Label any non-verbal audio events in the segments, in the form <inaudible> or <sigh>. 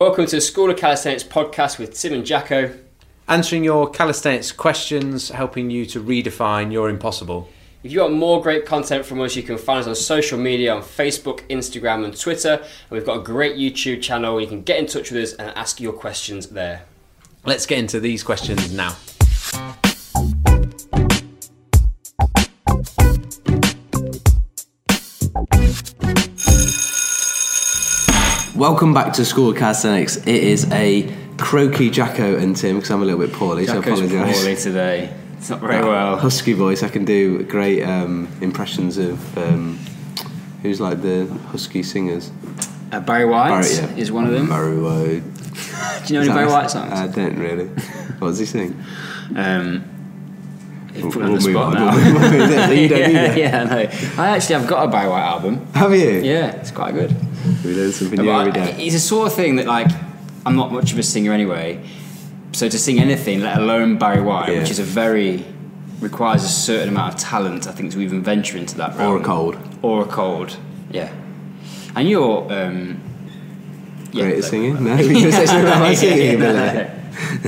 Welcome to the School of Calisthenics podcast with Tim and Jacko. Answering your calisthenics questions, helping you to redefine your impossible. If you want more great content from us, you can find us on social media on Facebook, Instagram, and Twitter. And we've got a great YouTube channel where you can get in touch with us and ask your questions there. Let's get into these questions now. Welcome back to School of Calisthenics. It is a croaky Jacko and Tim because I'm a little bit poorly, so I Jacko's apologise. poorly today. It's not very well. Husky voice. I can do great um, impressions of um, who's like the husky singers. Uh, Barry White Barry, yeah. is one of them. Barry White. <laughs> Do you know any Barry White songs? I don't really. <laughs> What does he sing? Um, you've put me on We'll the move spot on. now. We'll move on. <laughs> You don't yeah, either. yeah, I know. I actually have got a Barry White album. Have you? Yeah, it's quite good. We learn something new every day. It's a sort of thing that like I'm not much of a singer anyway. So to sing anything, let alone Barry White, Yeah. which is a very requires a certain amount of talent, I think, to even venture into that. Or a cold. Or a cold. Yeah. And you're um, yeah, Great at singing? <laughs> No, can say something about <laughs> singing. uh, no. <laughs>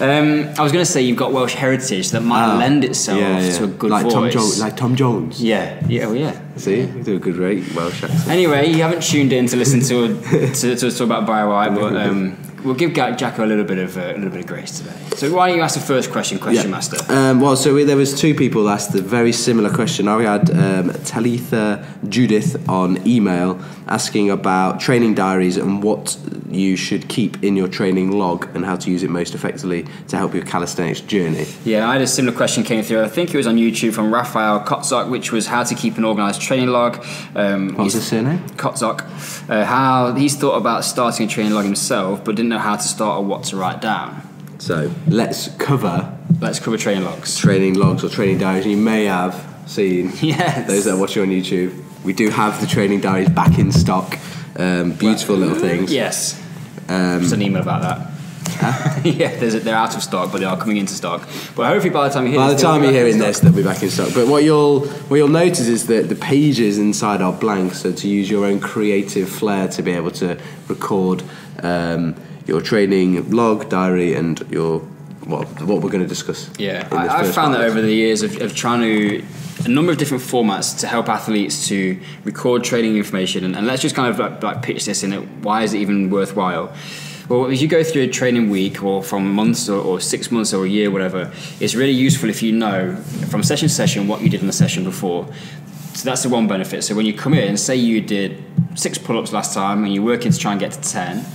um, I was going to say you've got Welsh heritage that might ah, lend itself yeah, yeah. to a good like voice. Tom Jones, like Tom Jones. yeah, yeah, well, yeah. See, you do a good rate Welsh accent. Anyway, you haven't tuned in to listen to to, to talk about Barry White, but um, we'll give Jacko a little bit of uh, a little bit of grace today. So why don't you ask the first question, question master? Um, well, so we, there was two people asked a very similar question. I had um, Talitha Judith on email asking about training diaries and what you should keep in your training log and how to use it most effectively to help your calisthenics journey. Yeah, I had a similar question came through. I think it was on YouTube from Raphael Kotzok, which was how to keep an organised training log. Um, What was he's- his surname? Kotzok, uh, how he's thought about starting a training log himself, but didn't know how to start or what to write down. So let's cover Let's cover training logs. training logs or training diaries. You may have seen <laughs> Yes. those that are watching on YouTube. We do have the training diaries back in stock. Um, beautiful little things. Yes. Um, Just an email about that. <laughs> yeah, a, they're out of stock, but they are coming into stock. But hopefully, by the time you hear By the this, they'll time you're in hearing this, they'll be back in stock. But what you'll what you'll notice is that the pages inside are blank, so to use your own creative flair to be able to record um, your training log, diary, and your what what we're going to discuss. Yeah, I, I've first found that over the years of, of trying to a number of different formats to help athletes to record training information, and, and let's just kind of like, like pitch this in it. Why is it even worthwhile? Well, as you go through a training week, or from months, or, or six months, or a year, whatever, it's really useful if you know from session to session what you did in the session before. So that's the one benefit. So when you come in, say you did six pull-ups last time, and you're working to try and get to ten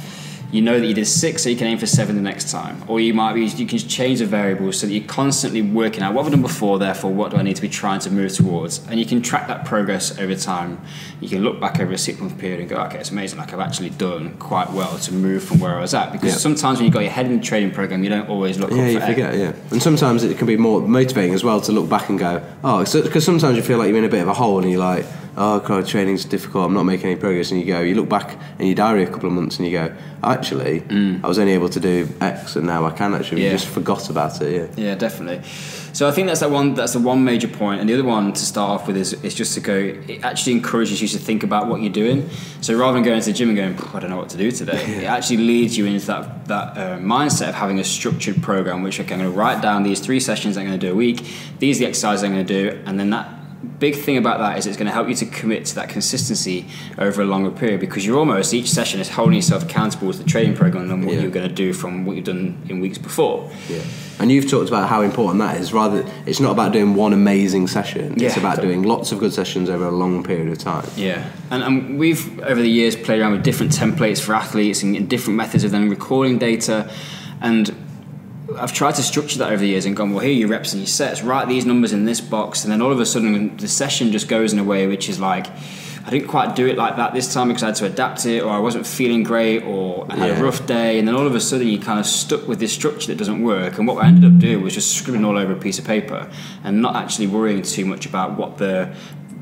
you know that you did six, so you can aim for seven the next time. Or you might be, you can change the variables so that you're constantly working out what have I done before, therefore, what do I need to be trying to move towards? And you can track that progress over time. You can look back over a six month period and go, okay, it's amazing, like I've actually done quite well to move from where I was at. Because Yeah. sometimes when you've got your head in the training program, you don't always look Yeah, up you forget. Yeah, and sometimes it can be more motivating as well to look back and go, oh, because sometimes you feel like you're in a bit of a hole and you're like, oh, God, training's difficult. I'm not making any progress. And you go, you look back in your diary a couple of months and you go, actually, I was only able to do X, and now I can actually. Mm. Yeah. You just forgot about it. Yeah. Yeah, definitely. So I think that's that one. That's the one major point. and the other one to start off with is, is just to go. It actually encourages you to think about what you're doing. So rather than going to the gym and going, I don't know what to do today, <laughs> it actually leads you into that that uh, mindset of having a structured program, which okay, I'm going to write down these three sessions I'm going to do a week. These are the exercises I'm going to do, and then that. Big thing about that is it's going to help you to commit to that consistency over a longer period because you're almost each session is holding yourself accountable to the training program and what Yeah. you're going to do from what you've done in weeks before. Yeah. And you've talked about how important that is. Rather, it's not about doing one amazing session. It's Yeah. about doing lots of good sessions over a long period of time. Yeah, and, and we've over the years played around with different templates for athletes and, and different methods of them recording data, and I've tried to structure that over the years and gone, well, here are your reps and your sets, write these numbers in this box, and then all of a sudden the session just goes in a way which is like, I didn't quite do it like that this time because I had to adapt it, or I wasn't feeling great, or I had Yeah. a rough day, and then all of a sudden you kind of stuck with this structure that doesn't work. And what I ended up doing was just scribbling all over a piece of paper and not actually worrying too much about what the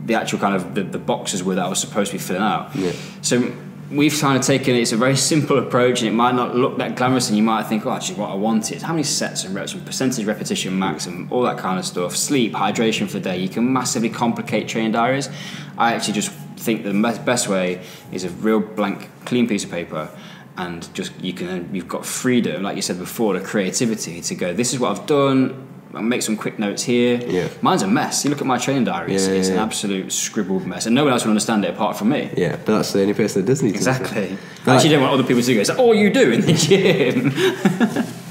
the actual kind of the, the boxes were that I was supposed to be filling out. Yeah. So we've kind of taken it's a very simple approach and it might not look that glamorous and you might think oh actually what I want is how many sets and reps and percentage repetition max and all that kind of stuff sleep hydration for the day you can massively complicate training diaries I actually just think the best way is a real blank clean piece of paper and just you can you've got freedom, like you said before, the creativity to go. This is what I've done. I'll make some quick notes here. Yeah. Mine's a mess. You look at my training diary; it's, Yeah, it's an absolute scribbled mess, and no one else will understand it apart from me. Yeah, but that's the only person that does need to. Exactly. But I actually don't want other people to go. It's like, oh, you do in the gym.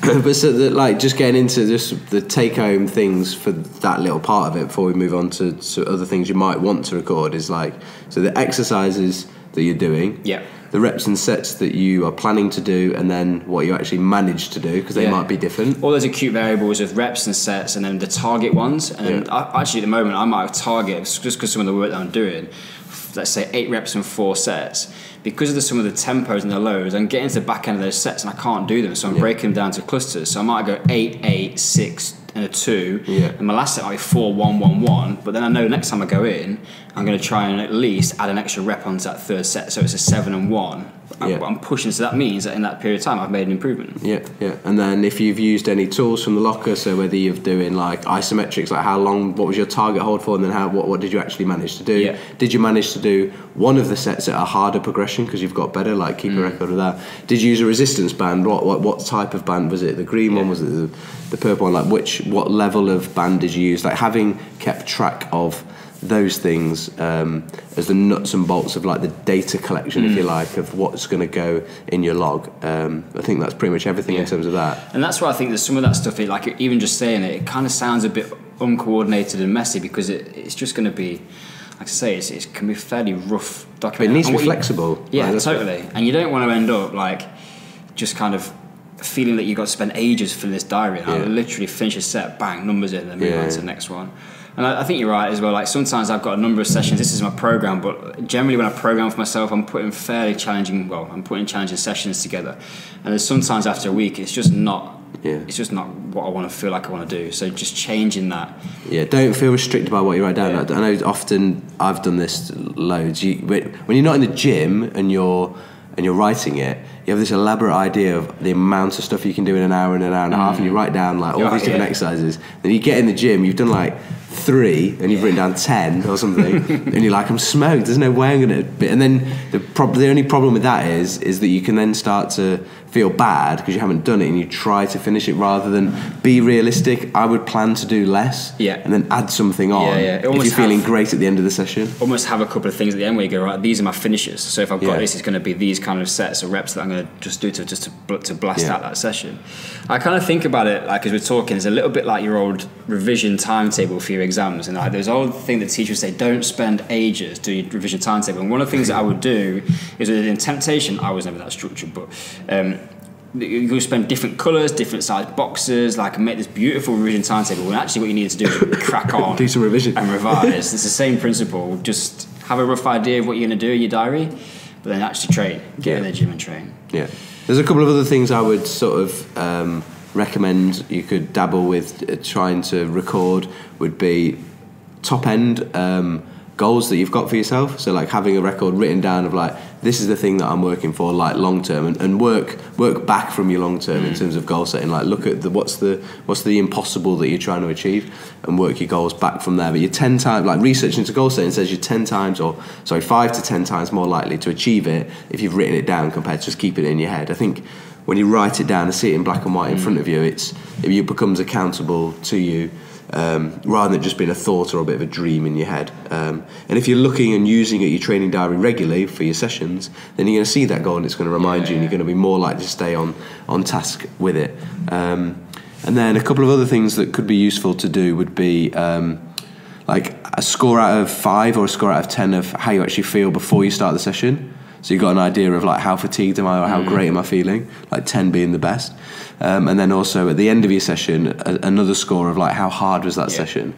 <laughs> but so that like just getting into just the take home things for that little part of it before we move on to, to other things you might want to record is like so the exercises that you're doing Yeah. The reps and sets that you are planning to do and then what you actually manage to do because they Yeah. might be different All those acute variables with reps and sets, and then the target ones. And Yeah. I, actually, at the moment, I might have targets just because some of the work that I'm doing. Let's say eight reps and four sets. Because of the, some of the tempos and the lows, I'm getting to the back end of those sets and I can't do them. So I'm Yeah. breaking them down to clusters. So I might go eight, eight, six, and a two. Yeah. And my last set might be four, one, one, one. But then I know next time I go in, I'm going to try and at least add an extra rep onto that third set. So it's a seven and one. I'm, Yeah. I'm pushing. So that means that in that period of time, I've made an improvement. yeah yeah. And then if you've used any tools from the locker so whether you're doing like isometrics like how long what was your target hold for and then how what, what did you actually manage to do? Yeah. did you manage to do one of the sets at a harder progression because you've got better? Like keep a mm. record of that. Did you use a resistance band? What what, what type of band? Was it the green one? Was it the, the purple one? Like which what level of band did you use? Like having kept track of those things um, as the nuts and bolts of like the data collection if you like of what's going to go in your log um, I think that's pretty much everything in terms of that And that's why I think there's some of that stuff, it, like even just saying it, it kind of sounds a bit uncoordinated and messy because it, it's just going to be, like I say, it's, it can be fairly rough document. it needs to be flexible Yeah, Like, that's what- totally. And you don't want to end up like just kind of feeling that you've got to spend ages filling this diary. And I literally finish a set, bang, numbers in, and then move Yeah, on to yeah. the next one. And I, I think you're right as well. Like sometimes I've got a number of sessions. This is my program, but generally when I program for myself, I'm putting fairly challenging. Well, I'm putting challenging sessions together. And there's sometimes after a week, it's just not. Yeah. It's just not what I want to feel like I want to do. So just changing that. Yeah, don't feel restricted by what you write down. Yeah. I know often I've done this loads. You, when you're not in the gym and you're and you're writing it, you have this elaborate idea of the amount of stuff you can do in an hour and an hour and a half, and mm. you write down like all Yeah, these different yeah. exercises. Then you get in the gym, you've done like three, and you've written down ten or something, <laughs> and you're like, I'm smoked. There's no way I'm gonna. Be. And then the prob- the only problem with that is is that you can then start to feel bad because you haven't done it, and you try to finish it rather than be realistic. I would plan to do less, Yeah. and then add something on. Yeah, yeah. If you're feeling have- great at the end of the session. almost have a couple of things at the end where you go right these are my finishes so if i've got Yeah. this it's going to be these kind of sets of reps that i'm going to just do to just to, bl- to blast Yeah. out that session i kind of think about it like as we're talking it's a little bit like your old revision timetable for your exams and like there's old thing that teachers say don't spend ages doing your revision timetable and one of the things that i would do is in temptation i was never that structured but um, you can spend different colours, different size boxes, like and make this beautiful revision timetable. When actually, what you need to do is <laughs> crack on, Do some revision. and revise. it's the same principle. Just have a rough idea of what you're going to do in your diary, but then actually train. Get in the gym and train. Yeah. There's a couple of other things I would sort of um, recommend you could dabble with uh, trying to record would be top end um, goals that you've got for yourself. So like having a record written down of like this is the thing that I'm working for like long term and, and work work back from your long term in terms of goal setting. Like look at the what's the what's the impossible that you're trying to achieve and work your goals back from there. But you're ten times like research into goal setting says you're ten times or sorry five to ten times more likely to achieve it if you've written it down compared to just keeping it in your head. I think when you write it down and see it in black and white in front of you, it's it becomes accountable to you um, rather than just being a thought or a bit of a dream in your head. Um, and if you're looking and using at your training diary regularly for your sessions, then you're going to see that goal and it's going to remind Yeah, you, and you're going to be more likely to stay on on task with it. Um, and then a couple of other things that could be useful to do would be. Um, like a score out of five or a score out of ten of how you actually feel before you start the session. So you've got an idea of like how fatigued am I or how great am I feeling, like ten being the best, um, and then also at the end of your session a, another score of like how hard was that Yeah. session,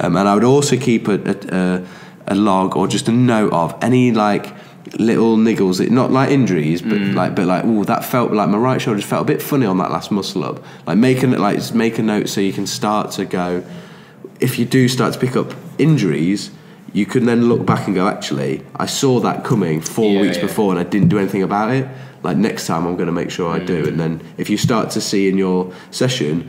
um, and I would also keep a, a, a, log or just a note of any like little niggles, that- not like injuries, but like but like oh that felt like my right shoulder just felt a bit funny on that last muscle up. Like make a like make a note so you can start to go. If you do start to pick up injuries, you can then look back and go, actually, I saw that coming four Yeah, weeks yeah. before and I didn't do anything about it. Like next time, I'm going to make sure I Mm. do. And then if you start to see in your session,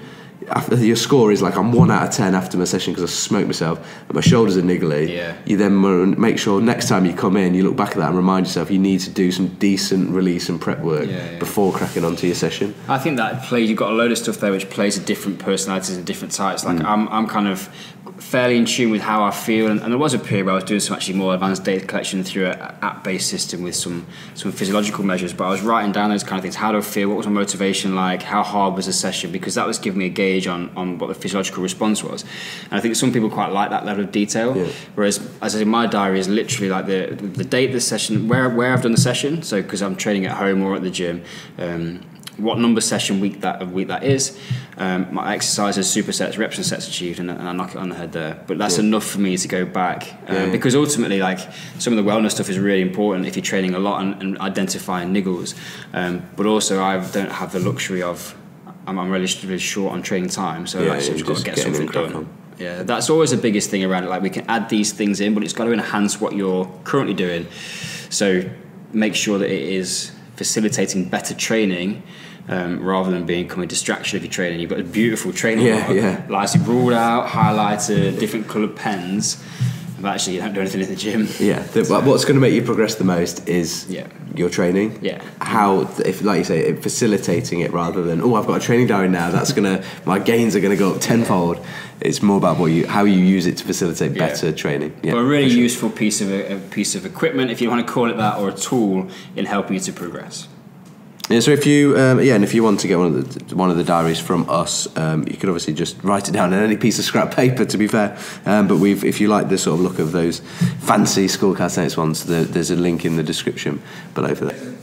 after your score is like I'm one out of ten after my session because I smoked myself and my shoulders are niggly. Yeah. You then make sure next time you come in, you look back at that and remind yourself you need to do some decent release and prep work Yeah, yeah. before cracking onto your session. I think that plays. You've got a load of stuff there which plays to different personalities and different types. Like mm. I'm, I'm kind of fairly in tune with how I feel, and, and there was a period where I was doing some actually more advanced data collection through an app-based system with some some physiological measures. But I was writing down those kind of things. How do I feel? What was my motivation like? How hard was the session? Because that was giving me a gauge on on what the physiological response was. And I think some people quite like that level of detail. Yeah. Whereas, as I said, my diary is literally like the the date of the session, where where I've done the session. So because I'm training at home or at the gym. Um, what number session week that of week that is. Um, my exercises, supersets, reps and sets achieved, and, and I knock it on the head there. But that's Yeah. enough for me to go back um, yeah. because ultimately, like some of the wellness stuff is really important if you're training a lot and, and identifying niggles. Um, but also, I don't have the luxury of I'm, I'm really, really short on training time, so Yeah, I've yeah, just got to get something done. Yeah, that's always the biggest thing around it. Like we can add these things in, but it's got to enhance what you're currently doing. So make sure that it is facilitating better training. Um, rather than becoming a distraction of you're training, you've got a beautiful training Yeah, log, yeah. Like it's ruled out, highlighted, different coloured pens. But actually, you don't do anything in the gym. Yeah, the, but what's going to make you progress the most is Yeah. your training. Yeah. How, if like you say, facilitating it rather than oh, I've got a training diary now. That's gonna my gains are going to go up tenfold. It's more about what you how you use it to facilitate Yeah. better training. Yeah, But a really sure. useful piece of a, a piece of equipment, if you want to call it that, or a tool in helping you to progress. Yeah, so if you um, yeah, and if you want to get one of the one of the diaries from us, um, you could obviously just write it down on any piece of scrap paper. To be fair, um, but we've if you like the sort of look of those fancy school calisthenics ones, there, there's a link in the description below for that.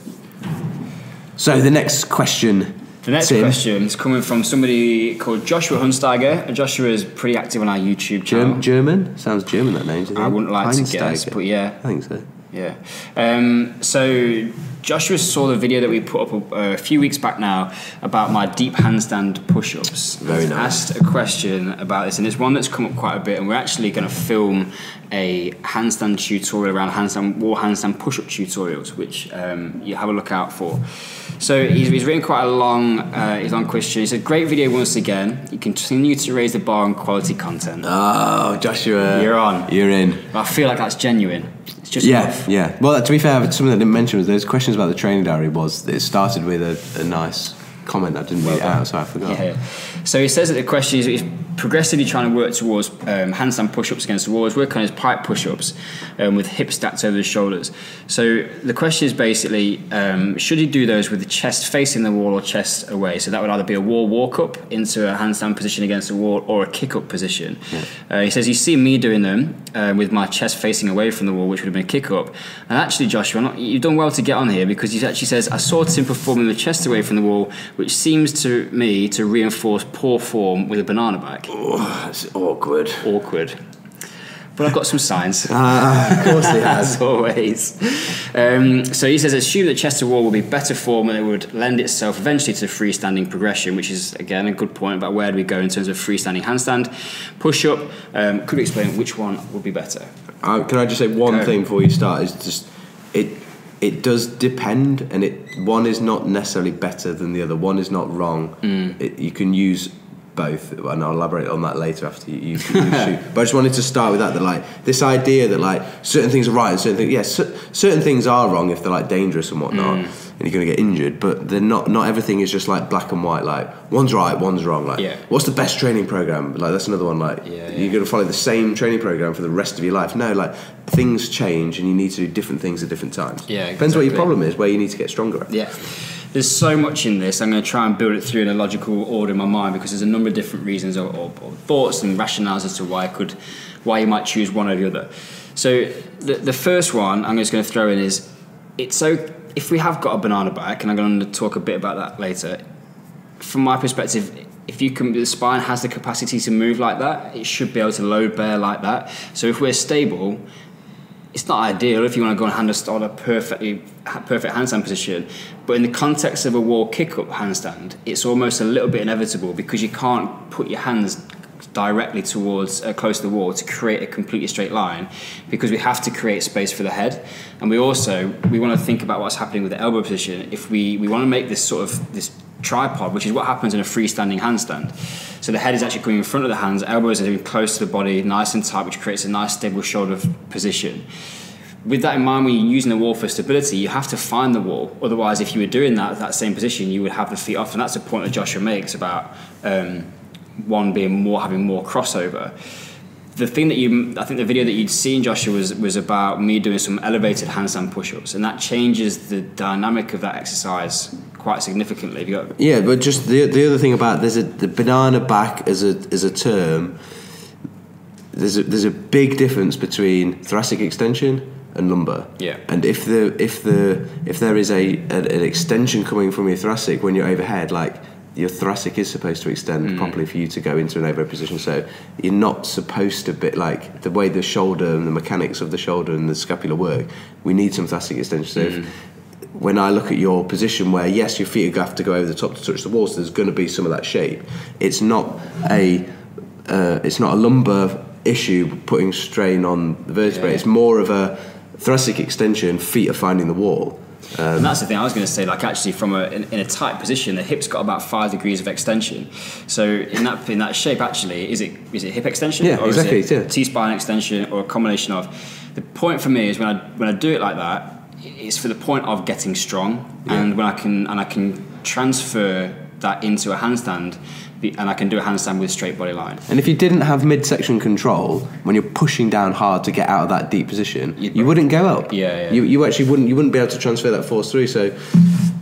So the next question. The next Tim, question is coming from somebody called Joshua Hunsteiger. And Joshua is pretty active on our YouTube channel. Germ- German sounds German. That name. I wouldn't like to guess, Heinsteiger. but yeah. I think so. Yeah. Um, so Joshua saw the video that we put up a, a few weeks back now about my deep handstand push-ups. Very nice. Asked a question about this, and it's one that's come up quite a bit. And we're actually going to film a handstand tutorial around handstand wall handstand push-up tutorials, which um, you have a look out for. So he's, he's written quite a long, uh, his long question. He a "Great video once again. You continue to raise the bar on quality content." Oh, Joshua, You're on. You're in. I feel like that's genuine. It's just Yeah, enough. yeah. Well, to be fair, something I didn't mention was those questions about the training diary was it started with a, a nice comment I didn't read it out, so I forgot. Yeah. So he says that the question is progressively trying to work towards um, handstand push-ups against the wall. He's working on his pike push-ups um, with hips stacked over his shoulders. So the question is basically, um, should he do those with the chest facing the wall or chest away? So that would either be a wall walk-up into a handstand position against the wall or a kick-up position. Uh, he says he's seen me doing them um, with my chest facing away from the wall, which would have been a kick-up. And actually, Joshua, not, you've done well to get on here because he actually says, I saw Tim performing the chest away from the wall, which seems to me to reinforce poor form with a banana back. Oh, that's awkward. Awkward. But I've got some signs. Ah, of course it <laughs> has. As always. Um, so he says, assume that chest to wall will be better form and it would lend itself eventually to freestanding progression, which is, again, a good point about where do we go in terms of freestanding handstand. Push up, um, could we explain which one would be better? Uh, can I just say one Go. thing before you start? Is just it. It does depend, and it one is not necessarily better than the other. One is not wrong. It, you can use both, and I'll elaborate on that later after you, you, you <laughs> shoot. But I just wanted to start with that. That like this idea that like certain things are right and certain things, yes, cer- certain things are wrong if they're like dangerous and whatnot, mm. and you're going to get injured. But they're not. Not everything is just like black and white. Like one's right, one's wrong. Like Yeah. what's the best training program? Like that's another one. Like Yeah, you're yeah. going to follow the same training program for the rest of your life. No, like things change and you need to do different things at different times. Yeah, Depends what your problem is, where you need to get stronger at. Yeah. There's so much in this. I'm going to try and build it through in a logical order in my mind because there's a number of different reasons or, or, or thoughts and rationales as to why I could, why you might choose one over the other. So the, the first one I'm just going to throw in is it's so if we have got a banana back, and I'm going to talk a bit about that later. From my perspective, if you can, the spine has the capacity to move like that. It should be able to load bear like that. So if we're stable, it's not ideal if you want to go and hand start a perfectly perfect handstand position. But in the context of a wall kick up handstand, it's almost a little bit inevitable because you can't put your hands directly towards uh, close to the wall to create a completely straight line because we have to create space for the head. And we also we want to think about what's happening with the elbow position. If we we want to make this sort of this tripod which is what happens in a freestanding handstand. So the head is actually going in front of the hands elbows are doing close to the body nice and tight which creates a nice stable shoulder position. With that in mind, when you're using the wall for stability, you have to find the wall. Otherwise, if you were doing that that same position, you would have the feet off, and that's the point that Joshua makes about um, one being more having more crossover. The thing that you, I think the video that you'd seen, Joshua, was was about me doing some elevated handstand push-ups, and that changes the dynamic of that exercise quite significantly. Got Yeah, but just the the other thing about there's a the banana back as a as a term. There's a, there's a big difference between thoracic extension and lumbar. Yeah. And if the if the if there is a, a an extension coming from your thoracic when you're overhead, like your thoracic is supposed to extend properly for you to go into an overhead position. So you're not supposed to bit like the way the shoulder and the mechanics of the shoulder and the scapula work. We need some thoracic extension. So if, when I look at your position, where yes, your feet are going to have to go over the top to touch the wall, so there's going to be some of that shape. It's not a uh, it's not a lumbar issue putting strain on the vertebrae. Yeah. It's more of a thoracic extension. Feet are finding the wall. Um, and that's the thing I was going to say. Like actually, from a in, in a tight position, the hip's got about five degrees of extension. So in that in that shape, actually, is it is it hip extension? Yeah, or exactly, Is it yeah. T spine extension, or a combination of. The point for me is when I when I do it like that, it's for the point of getting strong, and when I can and I can transfer that into a handstand, and I can do a handstand with straight body line. And if you didn't have midsection control when you're pushing down hard to get out of that deep position, You'd you wouldn't go up. Yeah, yeah. You, you actually wouldn't you wouldn't be able to transfer that force through. So,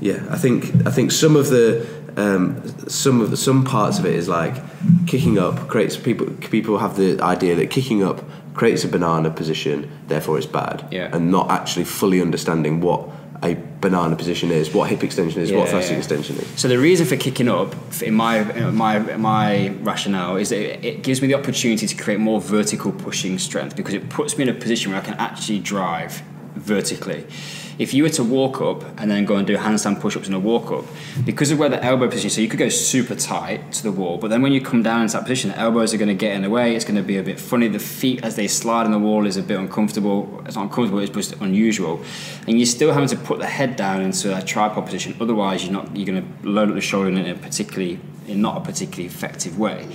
yeah, I think I think some of the um, some of the, some parts of it is like kicking up creates people people have the idea that kicking up creates a banana position, therefore it's bad, Yeah. and not actually fully understanding what a banana position is, what hip extension is, what Yeah, thoracic yeah. extension is. So the reason for kicking up, in my in my in my rationale, is that it gives me the opportunity to create more vertical pushing strength because it puts me in a position where I can actually drive vertically. If you were to walk up and then go and do handstand push-ups in a walk up, because of where the elbow position, so you could go super tight to the wall, but then when you come down into that position, the elbows are going to get in the way. It's going to be a bit funny. The feet as they slide on the wall is a bit uncomfortable. It's not uncomfortable. It's just unusual, and you're still having to put the head down into a tripod position. Otherwise, you're not. You're going to load up the shoulder in a particularly in not a particularly effective way.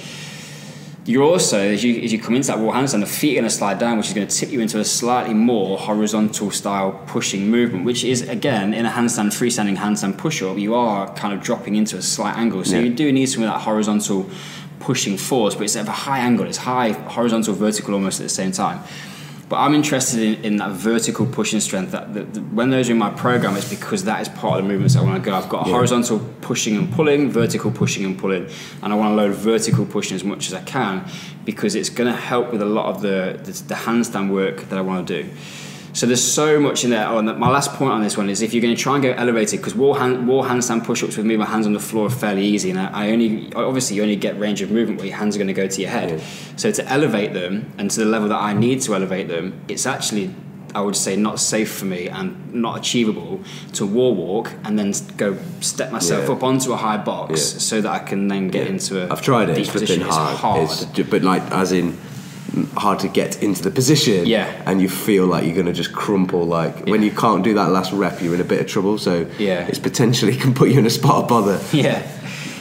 You're also, as you, as you come into that wall handstand, the feet are going to slide down, which is going to tip you into a slightly more horizontal style pushing movement, which is, again, in a handstand, freestanding handstand push up, you are kind of dropping into a slight angle. So Yeah. you do need some of that horizontal pushing force, but it's at a high angle. It's high, horizontal, vertical almost at the same time. But I'm interested in, in that vertical pushing strength. That, that, that when those are in my program, it's because that is part of the movements I want to go. I've got a Yeah. horizontal pushing and pulling, vertical pushing and pulling, and I want to load vertical pushing as much as I can because it's going to help with a lot of the, the, the handstand work that I want to do. So there's so much in there. Oh, and my last point on this one is if you're going to try and go elevated, because wall, hand, wall handstand push-ups with me, my hands on the floor are fairly easy, and I, I only obviously you only get range of movement where your hands are going to go to your head. So to elevate them and to the level that I need to elevate them, it's actually I would say not safe for me and not achievable to wall walk and then go step myself Yeah. up onto a high box Yeah. so that I can then get into a I've tried it. deep It's position. It's hard. hard. It's but like as in hard to get into the position. Yeah. And you feel like you're going to just crumple. Like when you can't do that last rep, you're in a bit of trouble. So Yeah. it's potentially <laughs> can put you in a spot of bother. Yeah.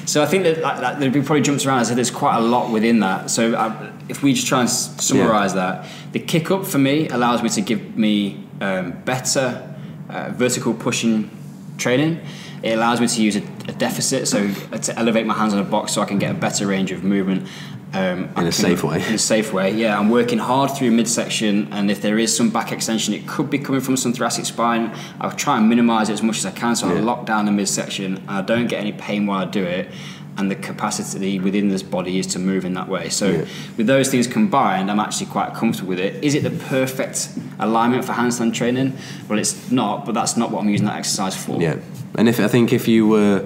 So I think that, like, that there probably jumps around. I said there's quite a lot within that. So uh, if we just try and summarize that, the kick up for me allows me to give me um, better uh, vertical pushing training. It allows me to use a, a deficit, so to elevate my hands on a box, so I can get a better range of movement. Um, In a safe way. In a safe way, yeah. I'm working hard through midsection, and if there is some back extension, it could be coming from some thoracic spine. I'll try and minimize it as much as I can, so I lock down the midsection. And I don't get any pain while I do it, and the capacity within this body is to move in that way. So, Yeah. with those things combined, I'm actually quite comfortable with it. Is it the perfect alignment for handstand training? Well, it's not, but that's not what I'm using that exercise for. Yeah. And if I think if you were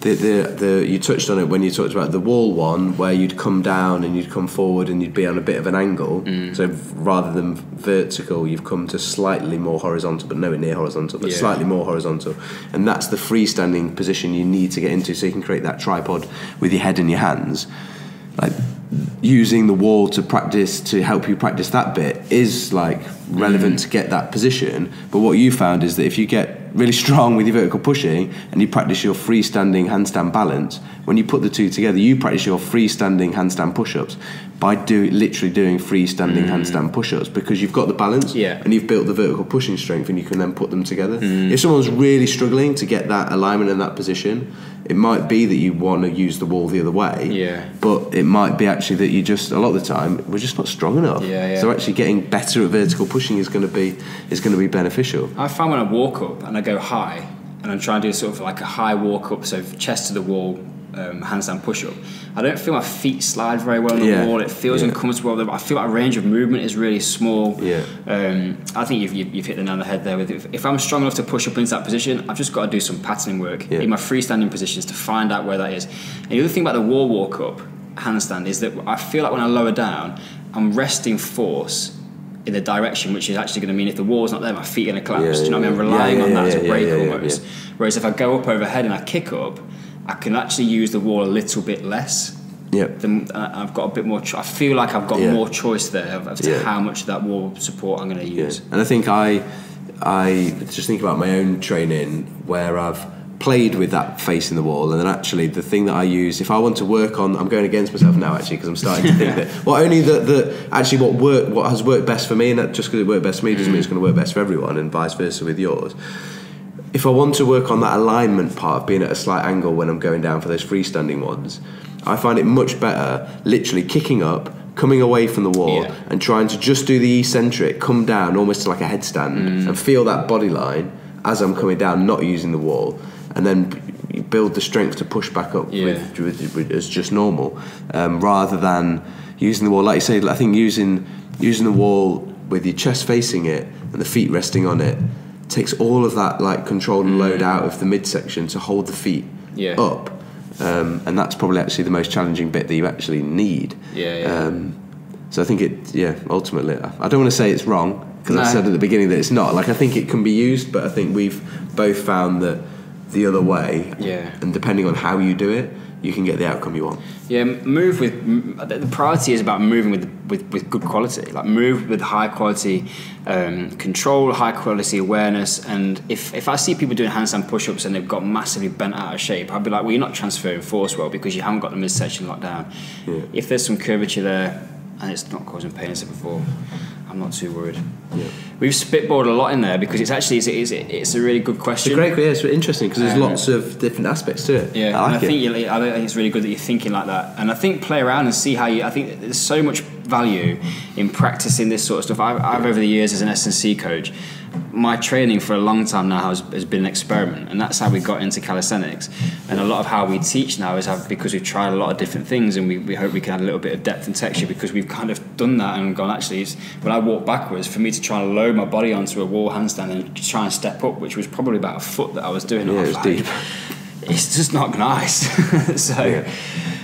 the, the the you touched on it when you talked about the wall one where you'd come down and you'd come forward and you'd be on a bit of an angle. Mm. So rather than vertical, you've come to slightly more horizontal, but nowhere near horizontal, but Yeah. slightly more horizontal. And that's the freestanding position you need to get into so you can create that tripod with your head in your hands. Like using the wall to practice to help you practice that bit is like relevant to get that position. But what you found is that if you get really strong with your vertical pushing and you practice your freestanding handstand balance, when you put the two together, you practice your freestanding handstand push-ups by do literally doing freestanding mm. handstand push-ups because you've got the balance Yeah. and you've built the vertical pushing strength and you can then put them together. Mm. If someone's really struggling to get that alignment in that position, it might be that you want to use the wall the other way. Yeah. But it might be actually that you just a lot of the time we're just not strong enough. Yeah, yeah. So actually getting better at vertical pushing is going to be is going to be beneficial. I find when I walk up and I go high, and I'm trying to do sort of like a high walk up, so chest to the wall, um, handstand push up. I don't feel my feet slide very well on the Yeah, wall. It feels yeah. uncomfortable. I feel like range of movement is really small. Yeah. Um, I think you've, you've, you've hit the nail on the head there. With if, if I'm strong enough to push up into that position, I've just got to do some patterning work Yeah. in my freestanding positions to find out where that is. And the other thing about the wall walk up handstand is that I feel like when I lower down, I'm resting force in the direction which is actually going to mean if the wall's not there, my feet are going to collapse. Yeah, Do you know what I mean? I'm relying yeah, on that yeah, as a yeah, break yeah, yeah, almost. yeah. Whereas if I go up overhead and I kick up, I can actually use the wall a little bit less. Yep. Then uh, I've got a bit more. Cho- I feel like I've got Yeah. more choice there of, as to Yeah. how much of that wall support I'm going to Yeah. use. And I think I, I just think about my own training where I've played with that face in the wall, and then actually the thing that I use if I want to work on, I'm going against myself now actually because I'm starting to think <laughs> that well only that that actually what work what has worked best for me, and that just because it worked best for me doesn't mean it's going to work best for everyone, and vice versa with yours. If I want to work on that alignment part of being at a slight angle when I'm going down for those freestanding ones, I find it much better literally kicking up, coming away from the wall, Yeah. and trying to just do the eccentric, come down almost to like a headstand, and feel that body line as I'm coming down, not using the wall, and then build the strength to push back up Yeah. with, with, with, as just normal, um, rather than using the wall. Like you say, I think using using the wall with your chest facing it and the feet resting on it takes all of that like control and load out of the midsection to hold the feet Yeah. up. Um, and that's probably actually the most challenging bit that you actually need. Yeah, yeah. Um, so I think it, yeah, ultimately, I I don't want to say it's wrong because I said at the beginning that it's not. Like I think it can be used, but I think we've both found that the other way, Yeah. and depending on how you do it, you can get the outcome you want. Yeah, move with the priority is about moving with with, with good quality. Like move with high quality um, control, high quality awareness. And if if I see people doing handstand push-ups and they've got massively bent out of shape, I'd be like, well, you're not transferring force well because you haven't got the midsection locked down. Yeah. If there's some curvature there and it's not causing pain as I said before, I'm not too worried. Yeah. We've spitballed a lot in there because it's actually it's, it's, it's a really good question. It's a great, yeah, it's interesting because there's Um, lots of different aspects to it. Yeah, I and like I think you, I think it's really good that you're thinking like that. And I think play around and see how you. I think there's so much value in practicing this sort of stuff. I've, I've over the years as an S and C coach, my training for a long time now has, has been an experiment, and that's how we got into calisthenics. And a lot of how we teach now is how, because we've tried a lot of different things, and we, we hope we can add a little bit of depth and texture because we've kind of done that and gone. Actually, it's, when I walk backwards, for me to try and load my body onto a wall handstand and try and step up, which was probably about a foot that I was doing. Yeah, it was like, deep. <laughs> it's just not nice. <laughs> so, Yeah.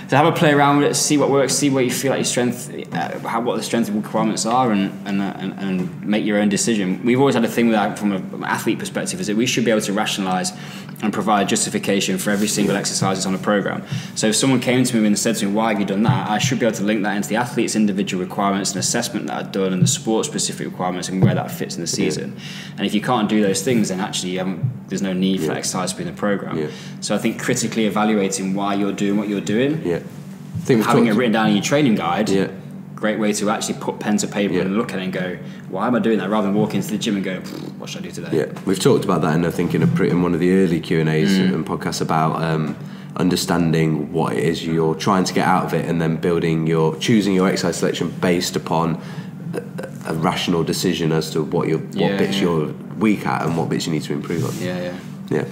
To have a play around with it, see what works, see where you feel like your strength, uh, how what the strength requirements are, and and, uh, and and make your own decision. We've always had a thing with that from from an athlete perspective is that we should be able to rationalise and provide justification for every single exercise that's on a program. So if someone came to me and said to me, "Why have you done that?" I should be able to link that into the athlete's individual requirements and assessment that I've done, and the sport-specific requirements and where that fits in the season. And if you can't do those things, then actually you haven't, there's no need for Yeah. that exercise to be in the program. Yeah. So I think critically evaluating why you're doing what you're doing, Yeah. I think having it written down in your training guide, Yeah. Great way to actually put pen to paper Yeah. and look at it and go, why am I doing that? Rather than walk into the gym and go, what should I do today? Yeah, we've talked about that, and I think in a in one of the early Q and A's Mm. and podcasts about um, understanding what it is you're trying to get out of it, and then building your choosing your exercise selection based upon a, a rational decision as to what your what Yeah, bits you're weak at and what bits you need to improve on. Yeah, yeah. Yeah,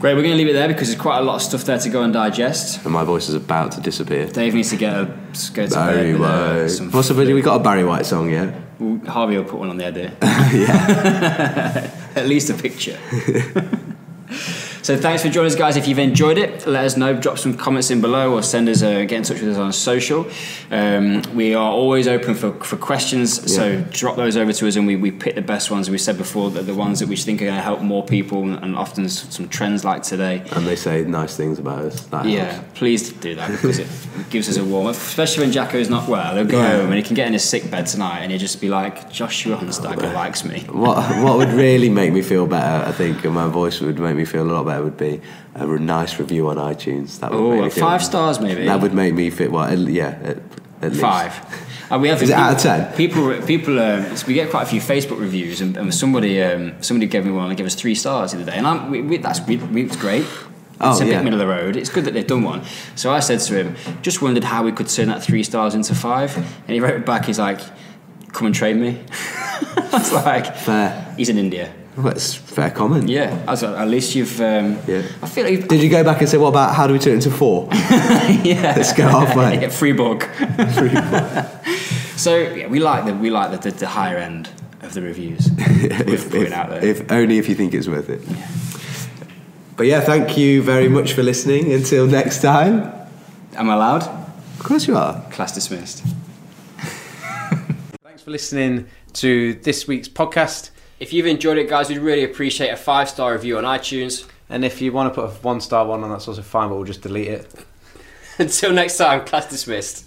Great, we're going to leave it there because there's quite a lot of stuff there to go and digest. and my voice is about to disappear. Dave needs to get a go to Barry bed uh, White. What's the? We got a Barry White song, yeah. Well, Harvey will put one on the dear. <laughs> yeah. <laughs> At least a picture. <laughs> so thanks for joining us, guys. If you've enjoyed it, let us know. Drop some comments in below, or send us a, get in touch with us on social. Um, we are always open for, for questions, so drop those over to us, and we, we pick the best ones. We said before that the ones that we think are going to help more people, and often some trends like today. And they say nice things about us. That Yeah, helps. please do that because it gives us a warm up, especially when Jacko's not well. He'll go Yeah. home and he can get in his sick bed tonight, and he'll just be like, "Joshua Hunstagger likes me." What what would really make me feel better, I think, and my voice would make me feel a lot better, would be a nice review on iTunes. That would Oh, five stars maybe. That would make me feel well. Yeah, at, at least Five. Uh, we have Is it people, out of 10? People, people. Um, we get quite a few Facebook reviews, and, and somebody, um, somebody gave me one and gave us three stars the other day, and I'm, we, we, that's we, we, it's great. Oh, it's a yeah. bit middle of the road. It's good that they've done one. So I said to him, just wondered how we could turn that three stars into five, and he wrote back, he's like, "Come and train me." <laughs> I was like, fair. he's in India. Well, That's fair comment. Yeah, I was at least you've. Um, Yeah. I feel like. Did you go back and say, what about how do we turn it into four? <laughs> yeah. Let's go halfway. <laughs> yeah, free book. <laughs> so yeah, we like the we like the, the, the higher end of the reviews. If, if- out there. if only if you think it's worth it. But yeah, thank you very much for listening. Until next time. Am I allowed? Of course you are. Class dismissed. Thanks for listening to this week's podcast. If you've enjoyed it, guys, we'd really appreciate a five star review on iTunes. And if you want to put a one star one on, that's also fine, but we'll just delete it. <laughs> Until next time, class dismissed.